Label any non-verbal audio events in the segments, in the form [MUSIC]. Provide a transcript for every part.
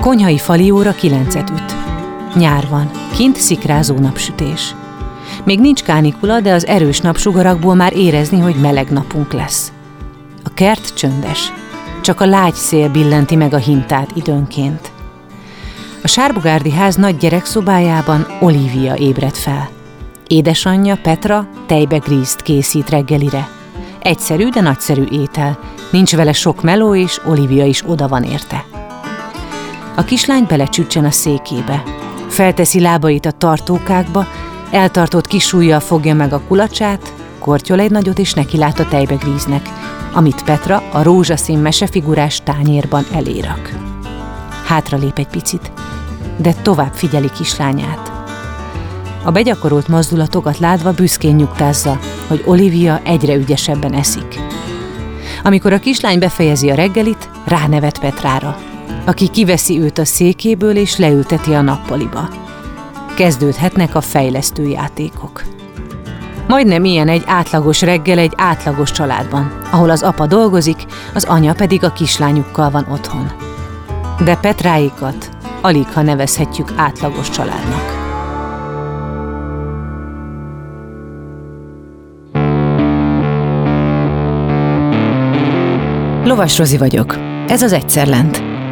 konyhai fali óra kilencet üt. Nyár van, kint szikrázó napsütés. Még nincs kánikula, de az erős napsugarakból már érezni, hogy meleg napunk lesz. A kert csöndes. Csak a lágy szél billenti meg a hintát időnként. A Sárbogárdi ház nagy gyerekszobájában Olivia ébred fel. Édesanyja Petra tejbe grízt készít reggelire. Egyszerű, de nagyszerű étel. Nincs vele sok meló, és Olivia is oda van érte. A kislány belecsüccsen a székébe. Felteszi lábait a tartókákba, eltartott kis fogja meg a kulacsát, kortyol egy nagyot és neki lát a tejbegríznek, amit Petra a rózsaszín mesefigurás tányérban elérak. Hátra lép egy picit, de tovább figyeli kislányát. A begyakorolt mozdulatokat látva büszkén nyugtázza, hogy Olivia egyre ügyesebben eszik. Amikor a kislány befejezi a reggelit, ránevet Petrára, aki kiveszi őt a székéből és leülteti a nappaliba. Kezdődhetnek a fejlesztő játékok. Majdnem ilyen egy átlagos reggel egy átlagos családban, ahol az apa dolgozik, az anya pedig a kislányukkal van otthon. De Petráikat alig ha nevezhetjük átlagos családnak. Lovas Rozi vagyok. Ez az Egyszer Lent.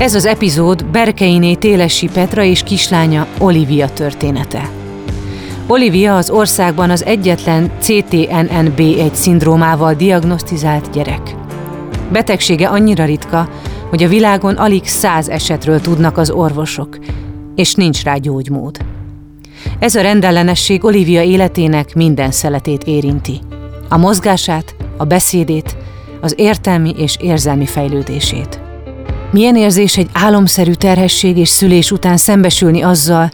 Ez az epizód Berkeiné Télesi Petra és kislánya Olivia története. Olivia az országban az egyetlen CTNNB1 szindrómával diagnosztizált gyerek. Betegsége annyira ritka, hogy a világon alig száz esetről tudnak az orvosok, és nincs rá gyógymód. Ez a rendellenesség Olivia életének minden szeletét érinti. A mozgását, a beszédét, az értelmi és érzelmi fejlődését. Milyen érzés egy álomszerű terhesség és szülés után szembesülni azzal,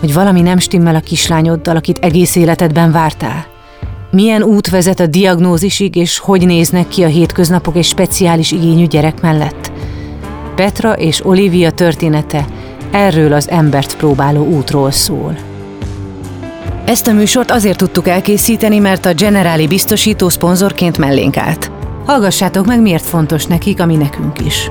hogy valami nem stimmel a kislányoddal, akit egész életedben vártál? Milyen út vezet a diagnózisig, és hogy néznek ki a hétköznapok egy speciális igényű gyerek mellett? Petra és Olivia története erről az embert próbáló útról szól. Ezt a műsort azért tudtuk elkészíteni, mert a Generáli biztosító szponzorként mellénk állt. Hallgassátok meg, miért fontos nekik, ami nekünk is.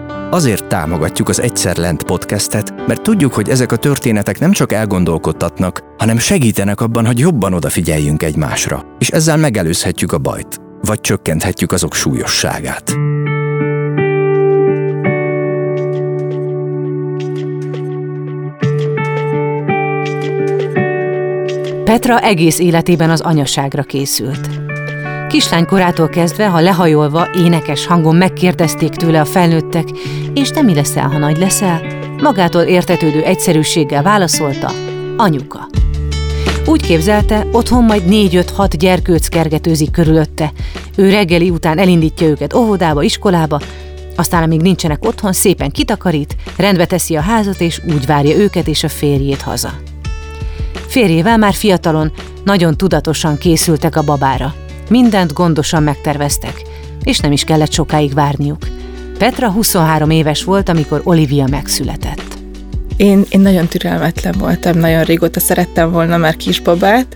Azért támogatjuk az Egyszer Lent podcastet, mert tudjuk, hogy ezek a történetek nem csak elgondolkodtatnak, hanem segítenek abban, hogy jobban odafigyeljünk egymásra, és ezzel megelőzhetjük a bajt, vagy csökkenthetjük azok súlyosságát. Petra egész életében az anyaságra készült. Kislánykorától kezdve, ha lehajolva, énekes hangon megkérdezték tőle a felnőttek, és te mi leszel, ha nagy leszel? Magától értetődő egyszerűséggel válaszolta, anyuka. Úgy képzelte, otthon majd négy-öt-hat gyerkőc kergetőzik körülötte. Ő reggeli után elindítja őket óvodába, iskolába, aztán amíg nincsenek otthon, szépen kitakarít, rendbe teszi a házat, és úgy várja őket és a férjét haza. Férjével már fiatalon, nagyon tudatosan készültek a babára. Mindent gondosan megterveztek, és nem is kellett sokáig várniuk. Petra 23 éves volt, amikor Olivia megszületett. Én, én nagyon türelmetlen voltam, nagyon régóta szerettem volna már kisbabát,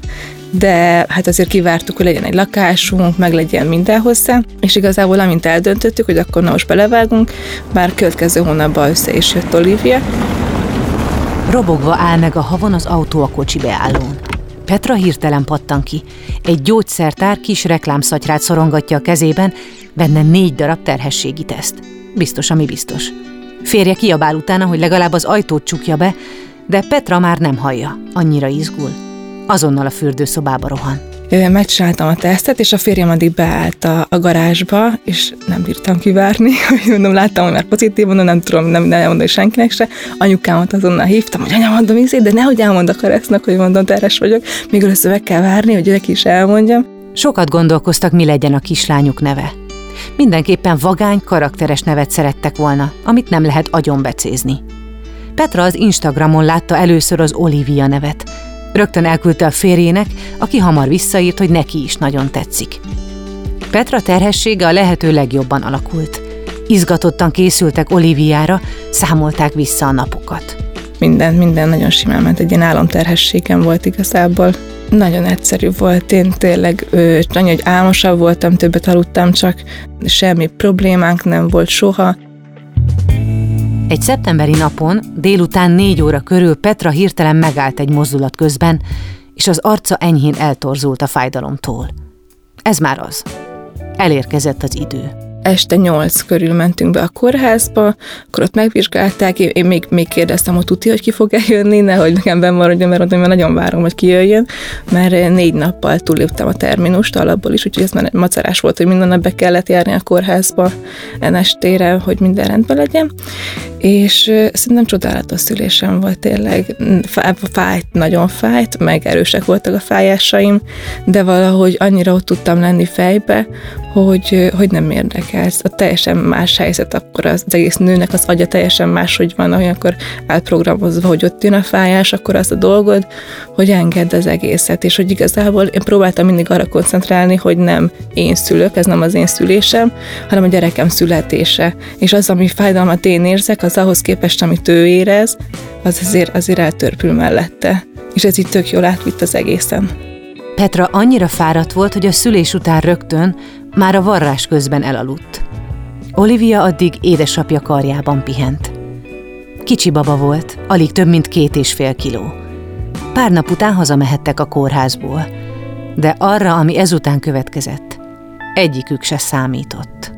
de hát azért kivártuk, hogy legyen egy lakásunk, meg legyen minden hozzá, és igazából amint eldöntöttük, hogy akkor na most belevágunk, már következő hónapban össze is jött Olivia. Robogva áll meg a havon az autó a kocsi beállón. Petra hirtelen pattan ki. Egy gyógyszertár kis reklámszatyrát szorongatja a kezében, Benne négy darab terhességi teszt. Biztos, ami biztos. Férje kiabál utána, hogy legalább az ajtót csukja be, de Petra már nem hallja, annyira izgul. Azonnal a fürdőszobába rohan. Megcsináltam a tesztet, és a férjem addig beállt a, a garázsba, és nem bírtam kivárni, [LAUGHS] hogy mondom, láttam, hogy már pozitív, mondom, nem tudom, nem, nem elmondani senkinek se. Anyukámat azonnal hívtam, hogy anya, mondom, izé, de nehogy elmond a keresztnek, hogy mondom, terhes vagyok, még először meg kell várni, hogy neki is elmondjam. Sokat gondolkoztak, mi legyen a kislányuk neve. Mindenképpen vagány, karakteres nevet szerettek volna, amit nem lehet agyonbecézni. Petra az Instagramon látta először az Olivia nevet. Rögtön elküldte a férjének, aki hamar visszaírt, hogy neki is nagyon tetszik. Petra terhessége a lehető legjobban alakult. Izgatottan készültek Oliviára, számolták vissza a napokat. Minden, minden nagyon simán ment, egy ilyen álomterhességem volt igazából. Nagyon egyszerű volt, én tényleg nagyon álmosabb voltam, többet aludtam, csak semmi problémánk nem volt soha. Egy szeptemberi napon, délután négy óra körül Petra hirtelen megállt egy mozdulat közben, és az arca enyhén eltorzult a fájdalomtól. Ez már az. Elérkezett az idő este nyolc körül mentünk be a kórházba, akkor ott megvizsgálták, én, még, még kérdeztem, hogy tuti, hogy ki fog eljönni, nehogy nekem benn maradjon, mert mondom, nagyon várom, hogy ki jöjjön, mert négy nappal túléptem a terminust alapból is, úgyhogy ez már macerás volt, hogy minden nap be kellett járni a kórházba enestére, hogy minden rendben legyen, és szerintem csodálatos szülésem volt tényleg, fájt, nagyon fájt, meg erősek voltak a fájásaim, de valahogy annyira ott tudtam lenni fejbe, hogy, hogy nem érdekelsz. A teljesen más helyzet, akkor az egész nőnek az agya teljesen máshogy van, olyankor átprogramozva, hogy ott jön a fájás, akkor az a dolgod, hogy engedd az egészet, és hogy igazából én próbáltam mindig arra koncentrálni, hogy nem én szülök, ez nem az én szülésem, hanem a gyerekem születése. És az, ami fájdalmat én érzek, az ahhoz képest, amit ő érez, az azért, azért eltörpül mellette. És ez itt tök jól átvitt az egészen. Petra annyira fáradt volt, hogy a szülés után rögtön már a varrás közben elaludt. Olivia addig édesapja karjában pihent. Kicsi baba volt, alig több mint két és fél kiló. Pár nap után hazamehettek a kórházból, de arra, ami ezután következett, egyikük se számított.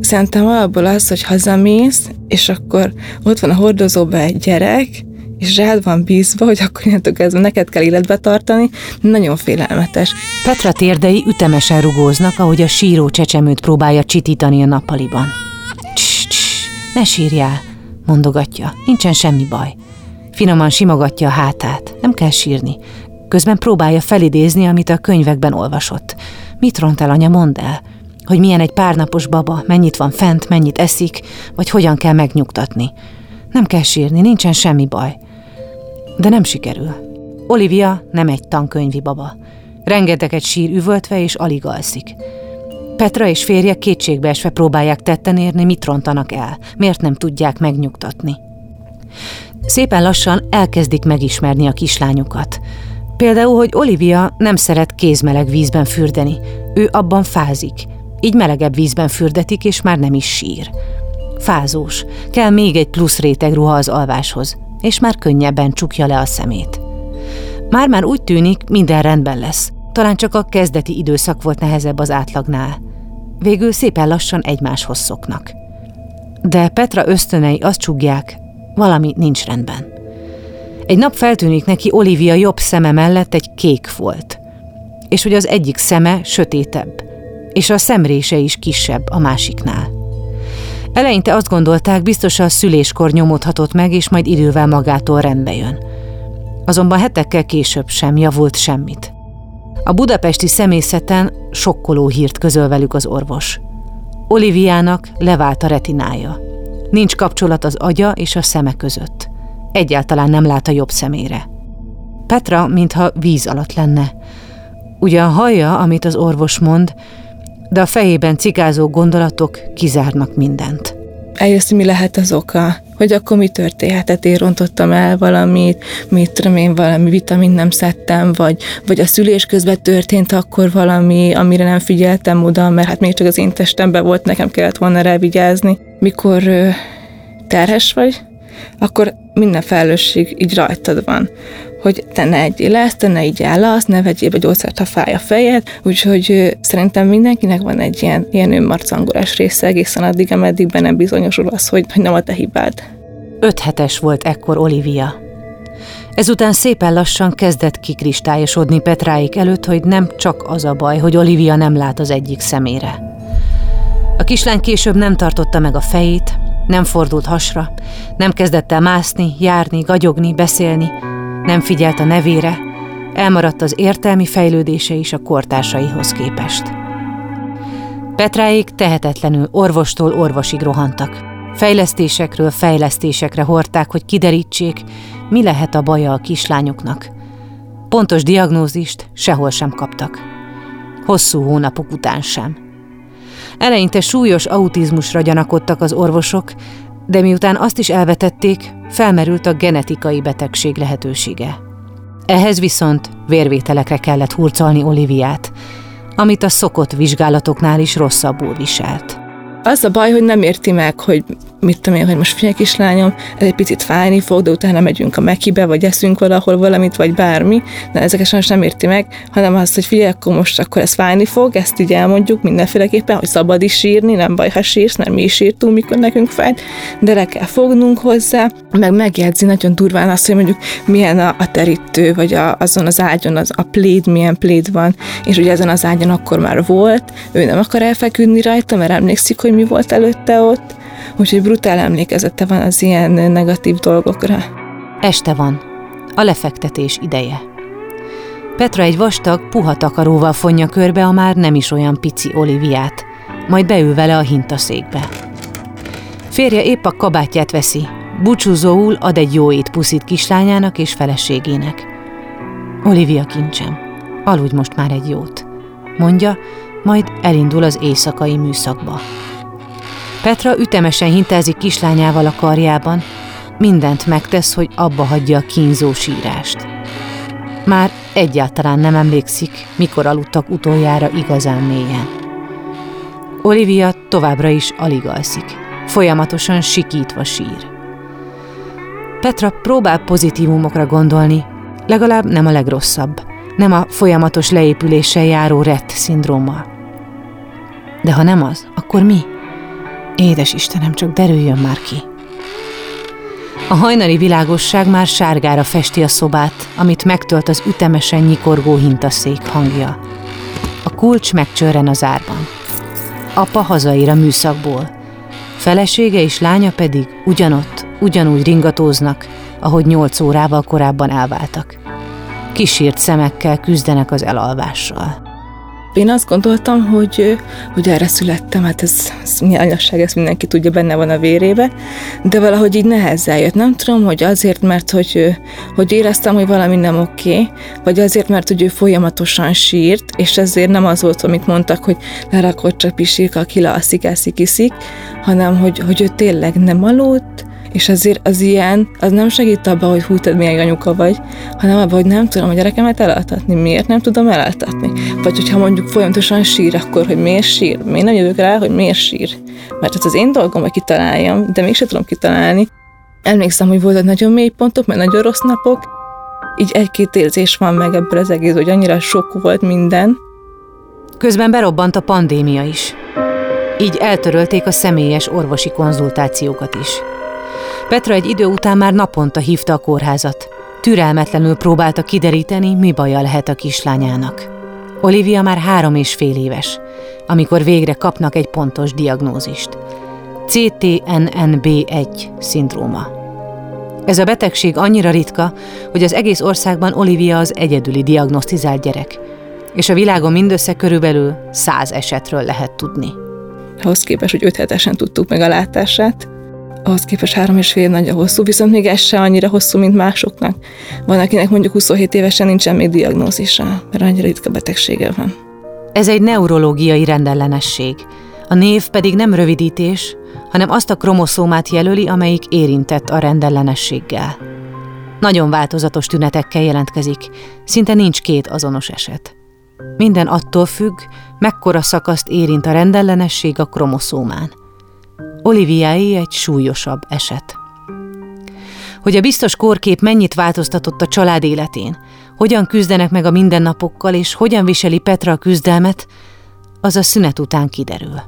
Szerintem abból az, hogy hazamész, és akkor ott van a hordozóban egy gyerek, és rád van bízva, hogy akkor innentől kezdve neked kell életbe tartani, nagyon félelmetes. Petra térdei ütemesen rugóznak, ahogy a síró csecsemőt próbálja csitítani a nappaliban. Css, css, ne sírjál, mondogatja, nincsen semmi baj. Finoman simogatja a hátát, nem kell sírni. Közben próbálja felidézni, amit a könyvekben olvasott. Mit ront el, anya, mondd el? Hogy milyen egy párnapos baba, mennyit van fent, mennyit eszik, vagy hogyan kell megnyugtatni. Nem kell sírni, nincsen semmi baj. De nem sikerül. Olivia nem egy tankönyvi baba. Rengeteget sír üvöltve és alig alszik. Petra és férje kétségbeesve próbálják tetten érni, mit rontanak el, miért nem tudják megnyugtatni. Szépen lassan elkezdik megismerni a kislányukat. Például, hogy Olivia nem szeret kézmeleg vízben fürdeni, ő abban fázik, így melegebb vízben fürdetik, és már nem is sír. Fázós, kell még egy plusz réteg ruha az alváshoz, és már könnyebben csukja le a szemét. Már-már úgy tűnik, minden rendben lesz. Talán csak a kezdeti időszak volt nehezebb az átlagnál. Végül szépen lassan egymáshoz szoknak. De Petra ösztönei azt csugják, valami nincs rendben. Egy nap feltűnik neki Olivia jobb szeme mellett egy kék volt, és hogy az egyik szeme sötétebb, és a szemrése is kisebb a másiknál. Eleinte azt gondolták, biztos a szüléskor nyomódhatott meg, és majd idővel magától rendbe jön. Azonban hetekkel később sem javult semmit. A budapesti személyzeten sokkoló hírt közöl velük az orvos. Oliviának levált a retinája. Nincs kapcsolat az agya és a szeme között. Egyáltalán nem lát a jobb szemére. Petra, mintha víz alatt lenne. Ugyan hallja, amit az orvos mond, de a fejében cikázó gondolatok kizárnak mindent. Eljössz, mi lehet az oka? Hogy akkor mi történhetett, én rontottam el valamit, mit tudom én, valami vitamin nem szedtem, vagy, vagy a szülés közben történt akkor valami, amire nem figyeltem oda, mert hát még csak az én testemben volt, nekem kellett volna rá vigyázni. Mikor terhes vagy, akkor minden felelősség így rajtad van hogy te ne egyél lesz, te ne így el azt, ne vegyél be gyógyszert, ha fáj a fejed. Úgyhogy szerintem mindenkinek van egy ilyen, ilyen önmarcangolás része egészen addig, ameddig be nem bizonyosul az, hogy, hogy nem a te hibád. Öt hetes volt ekkor Olivia. Ezután szépen lassan kezdett kikristályosodni Petráik előtt, hogy nem csak az a baj, hogy Olivia nem lát az egyik szemére. A kislány később nem tartotta meg a fejét, nem fordult hasra, nem kezdett el mászni, járni, gagyogni, beszélni, nem figyelt a nevére, elmaradt az értelmi fejlődése is a kortársaihoz képest. Petráik tehetetlenül orvostól orvosig rohantak. Fejlesztésekről fejlesztésekre hordták, hogy kiderítsék, mi lehet a baja a kislányoknak. Pontos diagnózist sehol sem kaptak. Hosszú hónapok után sem. Eleinte súlyos autizmusra gyanakodtak az orvosok, de miután azt is elvetették, felmerült a genetikai betegség lehetősége. Ehhez viszont vérvételekre kellett hurcolni Oliviát, amit a szokott vizsgálatoknál is rosszabbul viselt. Az a baj, hogy nem érti meg, hogy mit tudom én, hogy most figyelj kislányom, ez egy picit fájni fog, de utána megyünk a mekibe, vagy eszünk valahol valamit, vagy bármi, de ezeket sajnos nem érti meg, hanem azt, hogy figyelj, akkor most akkor ez fájni fog, ezt így elmondjuk mindenféleképpen, hogy szabad is sírni, nem baj, ha sírsz, mert mi is sírtunk, mikor nekünk fájt, de le kell fognunk hozzá, meg megjegyzi nagyon durván azt, hogy mondjuk milyen a, a terítő, vagy a, azon az ágyon az a pléd, milyen pléd van, és ugye ezen az ágyon akkor már volt, ő nem akar elfeküdni rajta, mert emlékszik, hogy mi volt előtte ott, Úgyhogy brutál emlékezete van az ilyen negatív dolgokra. Este van. A lefektetés ideje. Petra egy vastag, puha takaróval fonja körbe a már nem is olyan pici Oliviát, majd beül vele a hintaszékbe. Férje épp a kabátját veszi, búcsúzóul ad egy jó étpuszit kislányának és feleségének. Olivia kincsem, aludj most már egy jót, mondja, majd elindul az éjszakai műszakba. Petra ütemesen hintázik kislányával a karjában, mindent megtesz, hogy abba hagyja a kínzó sírást. Már egyáltalán nem emlékszik, mikor aludtak utoljára igazán mélyen. Olivia továbbra is alig alszik, folyamatosan sikítva sír. Petra próbál pozitívumokra gondolni, legalább nem a legrosszabb, nem a folyamatos leépüléssel járó rett szindróma. De ha nem az, akkor mi? Édes Istenem, csak derüljön már ki. A hajnali világosság már sárgára festi a szobát, amit megtölt az ütemesen nyikorgó hintaszék hangja. A kulcs megcsörren az árban. Apa hazaír a műszakból. Felesége és lánya pedig ugyanott, ugyanúgy ringatóznak, ahogy nyolc órával korábban elváltak. Kisírt szemekkel küzdenek az elalvással. Én azt gondoltam, hogy, hogy erre születtem, hát ez, ez mi ezt mindenki tudja, benne van a vérébe, de valahogy így nehezen jött. Nem tudom, hogy azért, mert hogy, hogy éreztem, hogy valami nem oké, okay, vagy azért, mert hogy ő folyamatosan sírt, és ezért nem az volt, amit mondtak, hogy lerakott csak pisírka, aki lealszik, eszik, iszik, hanem hogy, hogy ő tényleg nem aludt, és azért az ilyen, az nem segít abban, hogy hú, te milyen anyuka vagy, hanem abban, hogy nem tudom a gyerekemet elaltatni. Miért nem tudom elaltatni? Vagy hogyha mondjuk folyamatosan sír, akkor hogy miért sír? Miért nem jövök rá, hogy miért sír? Mert ez az én dolgom, hogy kitaláljam, de mégsem tudom kitalálni. Emlékszem, hogy voltak nagyon mély pontok, mert nagyon rossz napok, így egy-két érzés van meg ebből az egész, hogy annyira sok volt minden. Közben berobbant a pandémia is. Így eltörölték a személyes orvosi konzultációkat is. Petra egy idő után már naponta hívta a kórházat. Türelmetlenül próbálta kideríteni, mi baja lehet a kislányának. Olivia már három és fél éves, amikor végre kapnak egy pontos diagnózist. CTNNB1 szindróma. Ez a betegség annyira ritka, hogy az egész országban Olivia az egyedüli diagnosztizált gyerek, és a világon mindössze körülbelül száz esetről lehet tudni. Ahhoz képest, hogy öt hetesen tudtuk meg a látását, ahhoz képest három és fél nagyon hosszú, viszont még ez se annyira hosszú, mint másoknak. Van, akinek mondjuk 27 évesen nincsen még diagnózisa, mert annyira ritka betegsége van. Ez egy neurológiai rendellenesség. A név pedig nem rövidítés, hanem azt a kromoszómát jelöli, amelyik érintett a rendellenességgel. Nagyon változatos tünetekkel jelentkezik, szinte nincs két azonos eset. Minden attól függ, mekkora szakaszt érint a rendellenesség a kromoszómán. Oliviái egy súlyosabb eset. Hogy a biztos kórkép mennyit változtatott a család életén, hogyan küzdenek meg a mindennapokkal, és hogyan viseli Petra a küzdelmet, az a szünet után kiderül.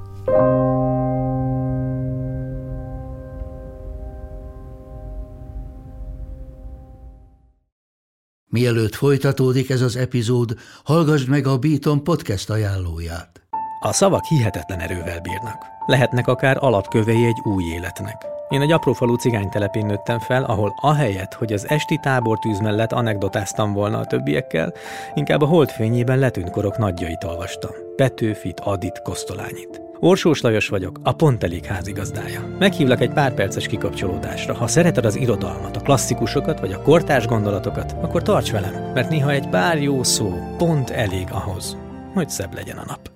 Mielőtt folytatódik ez az epizód, hallgassd meg a Beaton podcast ajánlóját. A szavak hihetetlen erővel bírnak. Lehetnek akár alapkövei egy új életnek. Én egy aprófalú cigánytelepén nőttem fel, ahol ahelyett, hogy az esti tábortűz mellett anekdotáztam volna a többiekkel, inkább a holdfényében letűnt korok nagyjait olvastam. Petőfit, Adit, Kosztolányit. Orsós Lajos vagyok, a Pont Elég házigazdája. Meghívlak egy pár perces kikapcsolódásra. Ha szereted az irodalmat, a klasszikusokat vagy a kortárs gondolatokat, akkor tarts velem, mert néha egy pár jó szó pont elég ahhoz, hogy szebb legyen a nap.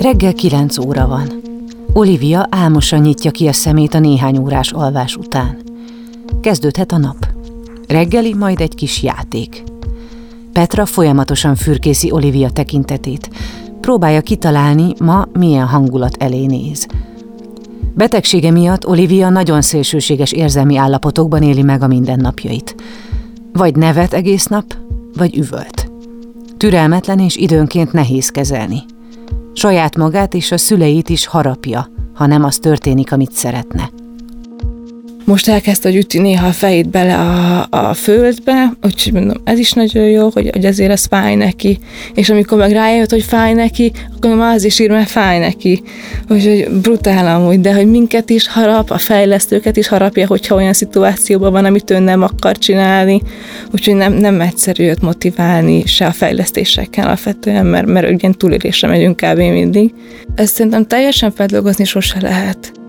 Reggel kilenc óra van. Olivia álmosan nyitja ki a szemét a néhány órás alvás után. Kezdődhet a nap. Reggeli, majd egy kis játék. Petra folyamatosan fürkészi Olivia tekintetét. Próbálja kitalálni, ma milyen hangulat elé néz. Betegsége miatt Olivia nagyon szélsőséges érzelmi állapotokban éli meg a mindennapjait. Vagy nevet egész nap, vagy üvölt. Türelmetlen és időnként nehéz kezelni. Saját magát és a szüleit is harapja, ha nem az történik, amit szeretne. Most elkezdte, hogy üti néha a fejét bele a, a földbe, úgyhogy mondom, ez is nagyon jó, hogy, hogy azért ez fáj neki. És amikor meg rájött, hogy fáj neki, akkor már az is ír, mert fáj neki. Úgyhogy brutál amúgy, de hogy minket is harap, a fejlesztőket is harapja, hogyha olyan szituációban van, amit ő nem akar csinálni. Úgyhogy nem, nem egyszerű őt motiválni se a fejlesztésekkel alapvetően, mert, mert ugyan túlélésre megyünk kb. mindig. Ezt szerintem teljesen feldolgozni sose lehet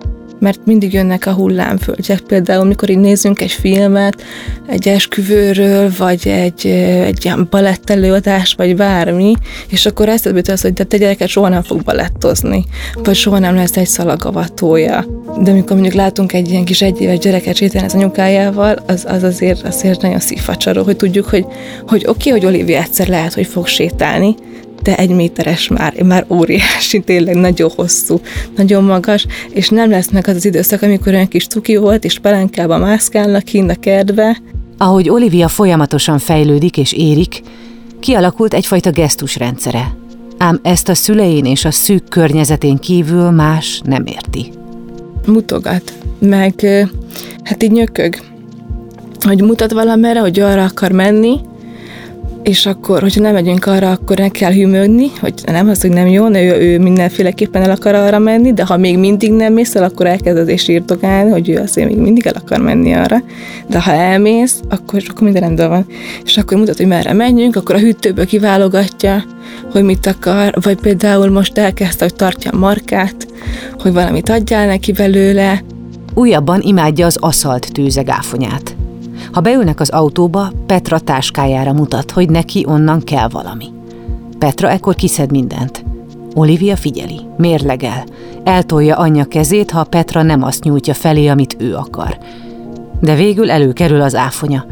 mert mindig jönnek a hullámfölgyek. Például, mikor így nézünk egy filmet, egy esküvőről, vagy egy, egy ilyen balettelőadás, vagy bármi, és akkor ezt jut az, hogy te gyereket soha nem fog balettozni, vagy soha nem lesz egy szalagavatója. De amikor mondjuk látunk egy ilyen kis egyéves gyereket sétálni az anyukájával, az, az azért, azért nagyon szívfacsaró, hogy tudjuk, hogy, hogy oké, okay, hogy Olivia egyszer lehet, hogy fog sétálni, de egy méteres már, már óriási, tényleg nagyon hosszú, nagyon magas, és nem lesz meg az az időszak, amikor olyan kis cuki volt, és pelenkába mászkálnak kint a kertbe. Ahogy Olivia folyamatosan fejlődik és érik, kialakult egyfajta gesztusrendszere. Ám ezt a szülein és a szűk környezetén kívül más nem érti. Mutogat, meg hát így nyökög, hogy mutat valamerre, hogy arra akar menni, és akkor, hogyha nem megyünk arra, akkor ne kell hűmögni, hogy nem az, hogy nem jó, ő, ő mindenféleképpen el akar arra menni, de ha még mindig nem mész el, akkor elkezded és írtogálni, hogy ő azért még mindig el akar menni arra. De ha elmész, akkor, akkor minden rendben van. És akkor mutat, hogy merre menjünk, akkor a hűtőből kiválogatja, hogy mit akar, vagy például most elkezdte, hogy tartja a markát, hogy valamit adjál neki belőle. Újabban imádja az aszalt tűzegáfonyát. Ha beülnek az autóba, Petra táskájára mutat, hogy neki onnan kell valami. Petra ekkor kiszed mindent. Olivia figyeli, mérlegel, eltolja anyja kezét, ha Petra nem azt nyújtja felé, amit ő akar. De végül előkerül az áfonya.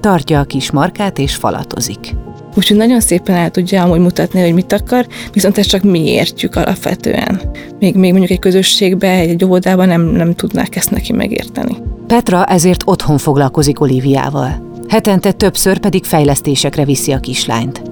Tartja a kis markát és falatozik. Úgyhogy nagyon szépen el tudja amúgy mutatni, hogy mit akar, viszont ezt csak mi értjük alapvetően. Még, még mondjuk egy közösségbe, egy óvodában nem, nem tudnák ezt neki megérteni. Petra ezért otthon foglalkozik Olíviával. Hetente többször pedig fejlesztésekre viszi a kislányt.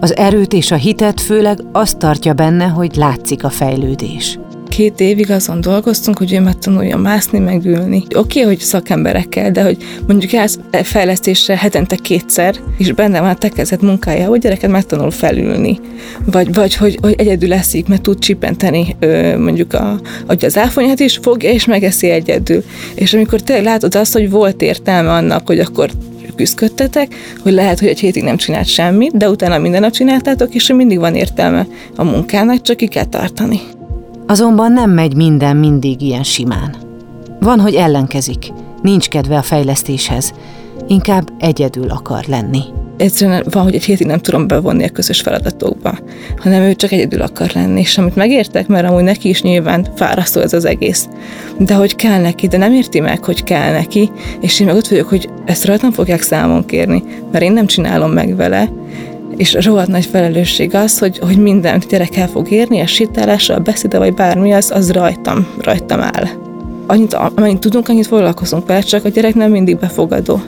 Az erőt és a hitet főleg azt tartja benne, hogy látszik a fejlődés két évig azon dolgoztunk, hogy ő megtanulja mászni, megülni. Oké, okay, hogy szakemberekkel, de hogy mondjuk ez fejlesztésre hetente kétszer, és benne van a tekezet munkája, hogy gyereket megtanul felülni. Vagy, vagy hogy, hogy egyedül eszik, mert tud csipenteni mondjuk a, hogy az áfonyát is fogja, és megeszi egyedül. És amikor tényleg látod azt, hogy volt értelme annak, hogy akkor küzdködtetek, hogy lehet, hogy egy hétig nem csinált semmit, de utána minden nap csináltátok, és mindig van értelme a munkának, csak ki kell tartani. Azonban nem megy minden mindig ilyen simán. Van, hogy ellenkezik, nincs kedve a fejlesztéshez, inkább egyedül akar lenni. Egyszerűen van, hogy egy hétig nem tudom bevonni a közös feladatokba, hanem ő csak egyedül akar lenni, és amit megértek, mert amúgy neki is nyilván fárasztó ez az egész. De hogy kell neki, de nem érti meg, hogy kell neki, és én meg ott vagyok, hogy ezt rajtam fogják számon kérni, mert én nem csinálom meg vele, és rohadt nagy felelősség az, hogy, hogy minden gyerek el fog érni, a sétálásra, a beszéde vagy bármi, az, az rajtam, rajtam áll. Annyit, amennyit tudunk, annyit foglalkozunk vele, csak a gyerek nem mindig befogadó.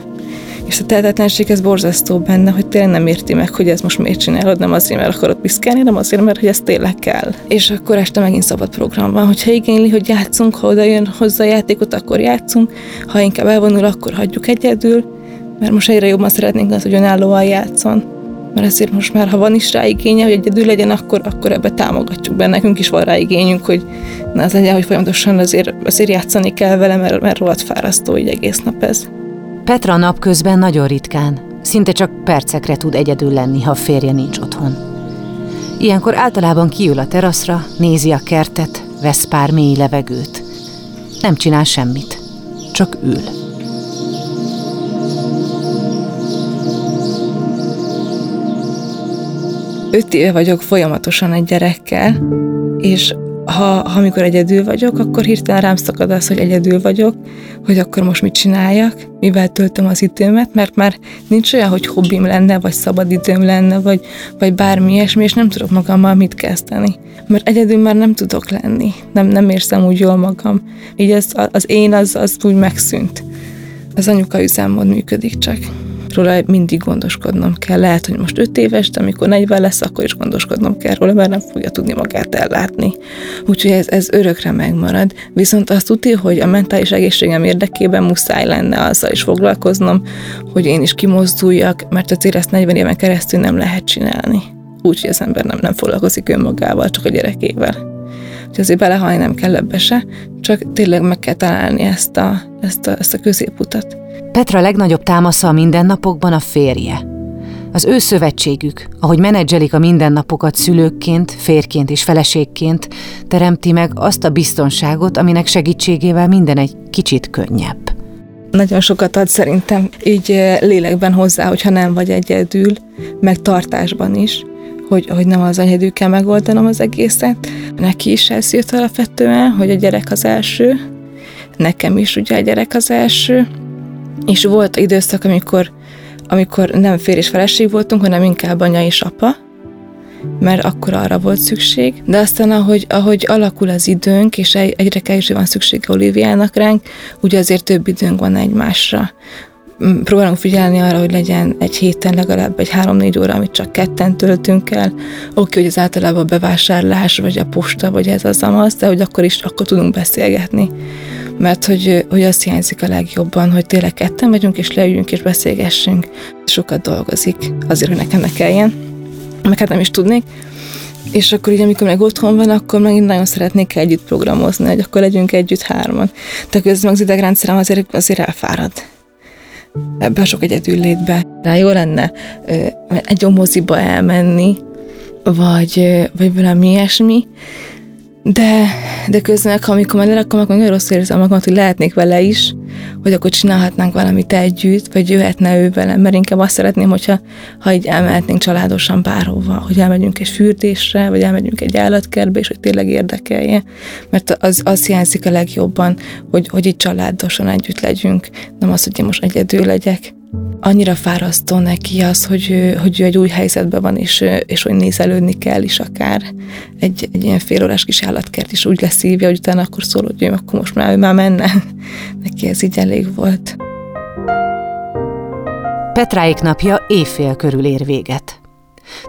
És a tehetetlenség ez borzasztó benne, hogy tényleg nem érti meg, hogy ez most miért csinálod, nem azért, mert akarod piszkálni, nem azért, mert hogy ez tényleg kell. És akkor este megint szabad program van, hogyha igényli, hogy játszunk, ha oda jön hozzá a játékot, akkor játszunk, ha inkább elvonul, akkor hagyjuk egyedül, mert most egyre jobban szeretnénk az, hogy önállóan játszon. Mert ezért most már, ha van is rá igénye, hogy egyedül legyen, akkor, akkor ebbe támogatjuk be. Nekünk is van rá igényünk, hogy na az legyen, hogy folyamatosan azért, azért játszani kell vele, mert, mert rohadt fárasztó így egész nap ez. Petra napközben nagyon ritkán, szinte csak percekre tud egyedül lenni, ha férje nincs otthon. Ilyenkor általában kiül a teraszra, nézi a kertet, vesz pár mély levegőt. Nem csinál semmit, csak ül. Öt éve vagyok folyamatosan egy gyerekkel, és ha, ha amikor egyedül vagyok, akkor hirtelen rám szakad az, hogy egyedül vagyok, hogy akkor most mit csináljak, mivel töltöm az időmet, mert már nincs olyan, hogy hobbim lenne, vagy szabad időm lenne, vagy, vagy bármi ilyesmi, és nem tudok magammal mit kezdeni. Mert egyedül már nem tudok lenni, nem, nem érzem úgy jól magam. Így az, az én az, az úgy megszűnt. Az anyuka üzemmód működik csak róla mindig gondoskodnom kell. Lehet, hogy most 5 éves, de amikor 40 lesz, akkor is gondoskodnom kell róla, mert nem fogja tudni magát ellátni. Úgyhogy ez, ez örökre megmarad. Viszont azt tudja, hogy a mentális egészségem érdekében muszáj lenne azzal is foglalkoznom, hogy én is kimozduljak, mert azért ezt 40 éven keresztül nem lehet csinálni. Úgyhogy az ember nem, nem foglalkozik önmagával, csak a gyerekével. Úgyhogy azért belehalni nem kell ebbe se, csak tényleg meg kell találni ezt a, ezt a, ezt a középutat. Petra legnagyobb támasza a mindennapokban a férje. Az ő szövetségük, ahogy menedzselik a mindennapokat szülőkként, férként és feleségként, teremti meg azt a biztonságot, aminek segítségével minden egy kicsit könnyebb. Nagyon sokat ad szerintem így eh, lélekben hozzá, hogyha nem vagy egyedül, meg tartásban is, hogy, hogy nem az egyedül kell megoldanom az egészet. Neki is ez jött alapvetően, hogy a gyerek az első, nekem is ugye a gyerek az első, és volt időszak, amikor, amikor nem férj és feleség voltunk, hanem inkább anya és apa, mert akkor arra volt szükség. De aztán, ahogy, ahogy alakul az időnk, és egyre kevésbé van szükség Oliviának ránk, ugye azért több időnk van egymásra. Mm, próbálunk figyelni arra, hogy legyen egy héten legalább egy három-négy óra, amit csak ketten töltünk el. Oké, hogy az általában a bevásárlás, vagy a posta, vagy ez az amaz, de hogy akkor is akkor tudunk beszélgetni mert hogy, hogy azt hiányzik a legjobban, hogy tényleg ketten vagyunk, és leüljünk és beszélgessünk. Sokat dolgozik azért, hogy nekem ne kelljen, meg hát nem is tudnék. És akkor így, amikor meg otthon van, akkor meg én nagyon szeretnék együtt programozni, hogy akkor legyünk együtt hárman. De közben meg az idegrendszerem azért, azért elfárad ebbe a sok egyedül létbe. Rá jó lenne egy moziba elmenni, vagy, vagy valami ilyesmi, de, de közben, amikor már lerakom, akkor nagyon rossz érzem magam, hogy lehetnék vele is, hogy akkor csinálhatnánk valamit együtt, vagy jöhetne ő velem, mert inkább azt szeretném, hogyha ha így elmehetnénk családosan bárhova, hogy elmegyünk egy fürdésre, vagy elmegyünk egy állatkertbe, és hogy tényleg érdekelje. Mert az, az hiányzik a legjobban, hogy, hogy így családosan együtt legyünk, nem az, hogy én most egyedül legyek annyira fárasztó neki az, hogy hogy ő egy új helyzetben van, és, és hogy nézelődni kell is akár. Egy, egy ilyen fél órás kis állatkert is úgy leszívja, hogy utána akkor szól, hogy ő akkor most már, ő már menne. [LAUGHS] neki ez így elég volt. Petráik napja éjfél körül ér véget.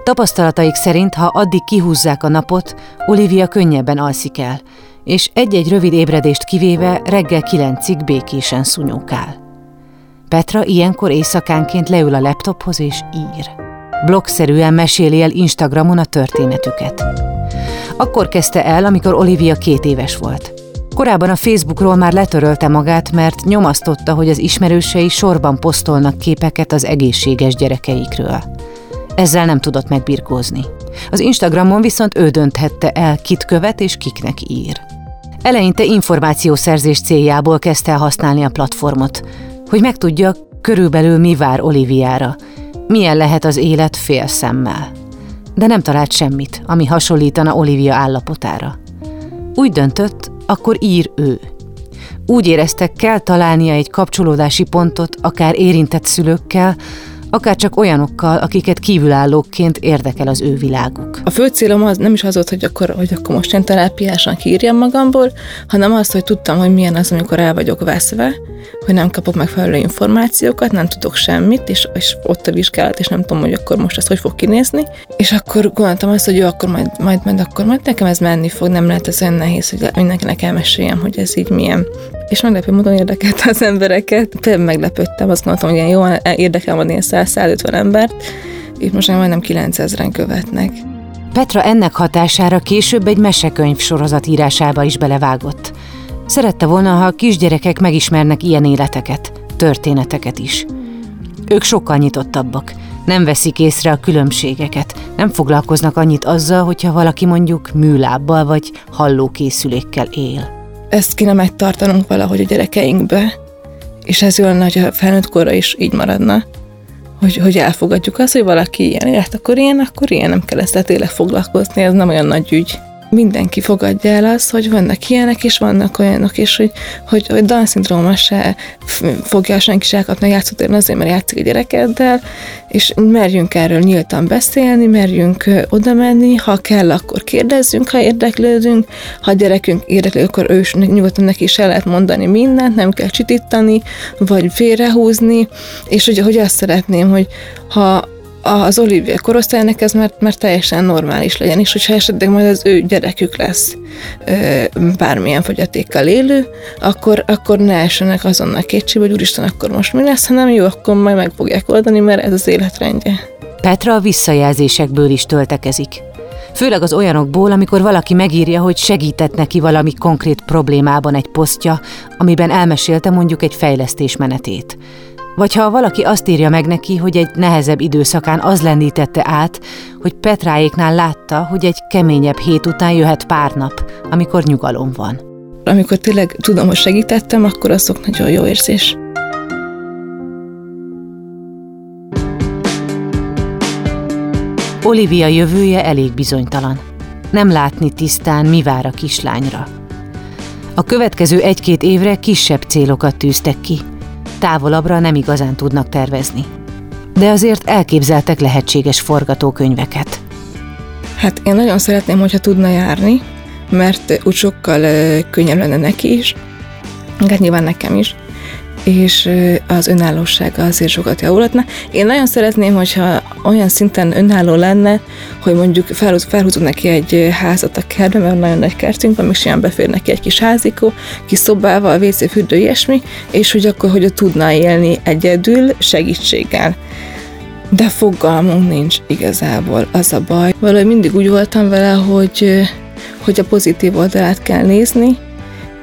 Tapasztalataik szerint, ha addig kihúzzák a napot, Olivia könnyebben alszik el, és egy-egy rövid ébredést kivéve reggel kilencig békésen szunyókál. Petra ilyenkor éjszakánként leül a laptophoz és ír. Blogszerűen meséli el Instagramon a történetüket. Akkor kezdte el, amikor Olivia két éves volt. Korábban a Facebookról már letörölte magát, mert nyomasztotta, hogy az ismerősei sorban posztolnak képeket az egészséges gyerekeikről. Ezzel nem tudott megbirkózni. Az Instagramon viszont ő dönthette el, kit követ és kiknek ír. Eleinte információszerzés céljából kezdte el használni a platformot, hogy megtudja, körülbelül mi vár Oliviára, milyen lehet az élet fél szemmel. De nem talált semmit, ami hasonlítana Olivia állapotára. Úgy döntött, akkor ír ő. Úgy érezte, kell találnia egy kapcsolódási pontot, akár érintett szülőkkel, akár csak olyanokkal, akiket kívülállókként érdekel az ő világuk. A fő célom az nem is az volt, hogy akkor, hogy akkor most én terápiásan kiírjam magamból, hanem az, hogy tudtam, hogy milyen az, amikor el vagyok veszve, hogy nem kapok megfelelő információkat, nem tudok semmit, és, és ott a vizsgálat, és nem tudom, hogy akkor most ez hogy fog kinézni. És akkor gondoltam azt, hogy jó, akkor majd, majd, majd, akkor majd nekem ez menni fog, nem lehet ez olyan nehéz, hogy mindenkinek elmeséljem, hogy ez így milyen. És meglepő módon érdekelte az embereket. Például meglepődtem, azt gondoltam, hogy ilyen jó érdekel van ilyen 100-150 embert, és most már majdnem 9000-en követnek. Petra ennek hatására később egy mesekönyv sorozat írásába is belevágott. Szerette volna, ha a kisgyerekek megismernek ilyen életeket, történeteket is. Ők sokkal nyitottabbak, nem veszik észre a különbségeket, nem foglalkoznak annyit azzal, hogyha valaki mondjuk műlábbal vagy hallókészülékkel él. Ezt kéne megtartanunk valahogy a gyerekeinkbe, és ez jól nagy a felnőtt korra is így maradna, hogy, hogy elfogadjuk azt, hogy valaki ilyen élet, akkor ilyen, akkor ilyen, nem kell ezt tényleg foglalkozni, ez nem olyan nagy ügy mindenki fogadja el azt, hogy vannak ilyenek, és vannak olyanok, és hogy, hogy, hogy Down szindróma se fogja senki se elkapni a játszótéren azért, mert játszik a gyerekeddel, és merjünk erről nyíltan beszélni, merjünk oda menni, ha kell, akkor kérdezzünk, ha érdeklődünk, ha a gyerekünk érdeklő, akkor ő is nyugodtan neki is el lehet mondani mindent, nem kell csitítani, vagy félrehúzni, és hogy, hogy azt szeretném, hogy ha az Olivia korosztálynak ez már, már teljesen normális legyen, és hogyha esetleg majd az ő gyerekük lesz bármilyen fogyatékkal élő, akkor, akkor ne essenek azonnal kétség, hogy úristen, akkor most mi lesz, hanem jó, akkor majd meg fogják oldani, mert ez az életrendje. Petra a visszajelzésekből is töltekezik. Főleg az olyanokból, amikor valaki megírja, hogy segített neki valami konkrét problémában egy posztja, amiben elmesélte mondjuk egy fejlesztés menetét. Vagy ha valaki azt írja meg neki, hogy egy nehezebb időszakán az lendítette át, hogy Petráéknál látta, hogy egy keményebb hét után jöhet pár nap, amikor nyugalom van. Amikor tényleg tudom, hogy segítettem, akkor azok nagyon jó érzés. Olivia jövője elég bizonytalan. Nem látni tisztán, mi vár a kislányra. A következő egy-két évre kisebb célokat tűztek ki – távolabbra nem igazán tudnak tervezni. De azért elképzeltek lehetséges forgatókönyveket. Hát én nagyon szeretném, hogyha tudna járni, mert úgy sokkal könnyebb lenne neki is, hát nyilván nekem is és az önállósága azért sokat javulhatna. Én nagyon szeretném, hogyha olyan szinten önálló lenne, hogy mondjuk felhúz, felhúzunk neki egy házat a kertben, mert nagyon nagy kertünk van, még simán befér neki egy kis házikó, kis szobával, WC, fürdő, ilyesmi, és hogy akkor, hogy tudna élni egyedül segítséggel. De fogalmunk nincs igazából, az a baj. Valahogy mindig úgy voltam vele, hogy, hogy a pozitív oldalát kell nézni,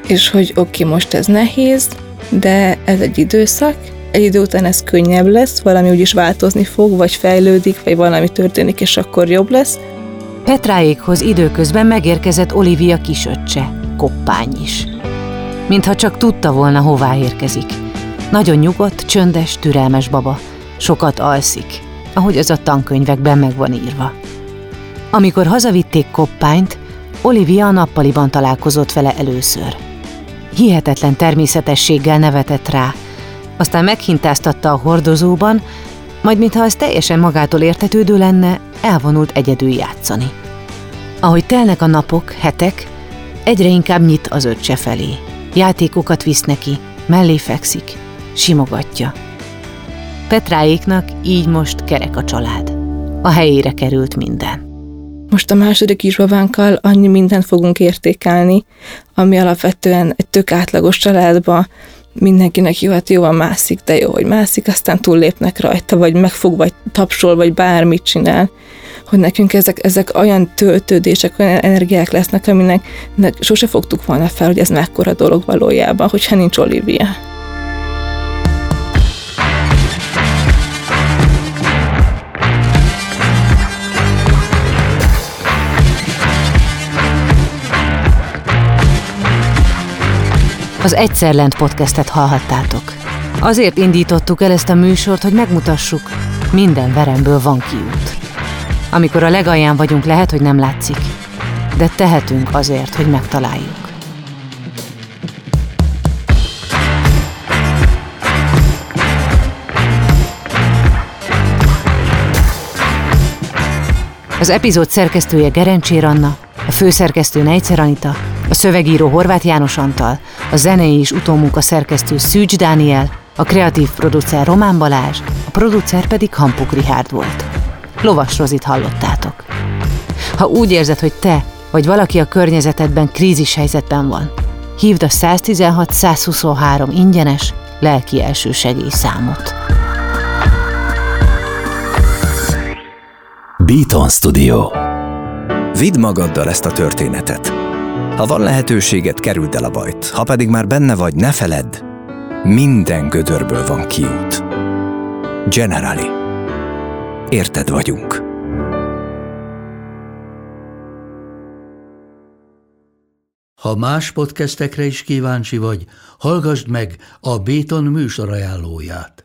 és hogy oké, okay, most ez nehéz, de ez egy időszak, egy idő után ez könnyebb lesz, valami úgyis változni fog, vagy fejlődik, vagy valami történik, és akkor jobb lesz. Petráékhoz időközben megérkezett Olivia kisöccse, koppány is. Mintha csak tudta volna, hová érkezik. Nagyon nyugodt, csöndes, türelmes baba. Sokat alszik, ahogy az a tankönyvekben meg van írva. Amikor hazavitték koppányt, Olivia a nappaliban találkozott vele először hihetetlen természetességgel nevetett rá. Aztán meghintáztatta a hordozóban, majd mintha az teljesen magától értetődő lenne, elvonult egyedül játszani. Ahogy telnek a napok, hetek, egyre inkább nyit az öccse felé. Játékokat visz neki, mellé fekszik, simogatja. Petráéknak így most kerek a család. A helyére került minden. Most a második kisbabánkkal annyi mindent fogunk értékelni, ami alapvetően egy tök átlagos családban mindenkinek jó, hát jó, van mászik, de jó, hogy mászik, aztán túllépnek rajta, vagy megfog, vagy tapsol, vagy bármit csinál hogy nekünk ezek, ezek olyan töltődések, olyan energiák lesznek, aminek sose fogtuk volna fel, hogy ez mekkora dolog valójában, hogyha nincs Olivia. az Egyszer Lent podcastet hallhattátok. Azért indítottuk el ezt a műsort, hogy megmutassuk, minden veremből van kiút. Amikor a legalján vagyunk, lehet, hogy nem látszik, de tehetünk azért, hogy megtaláljuk. Az epizód szerkesztője Gerencsér Anna, a főszerkesztő Nejcer Anita, a szövegíró Horváth János Antal, a zenei és utómunka szerkesztő Szűcs Dániel, a kreatív producer Román Balázs, a producer pedig Hampuk Rihárd volt. Lovas Rozit hallottátok. Ha úgy érzed, hogy te vagy valaki a környezetedben krízis helyzetben van, hívd a 116-123 ingyenes lelki elsősegély számot. Beaton Studio Vidd magaddal ezt a történetet. Ha van lehetőséget, kerüld el a bajt. Ha pedig már benne vagy, ne feledd, minden gödörből van kiút. Generali. Érted vagyunk. Ha más podcastekre is kíváncsi vagy, hallgassd meg a Béton műsor ajánlóját.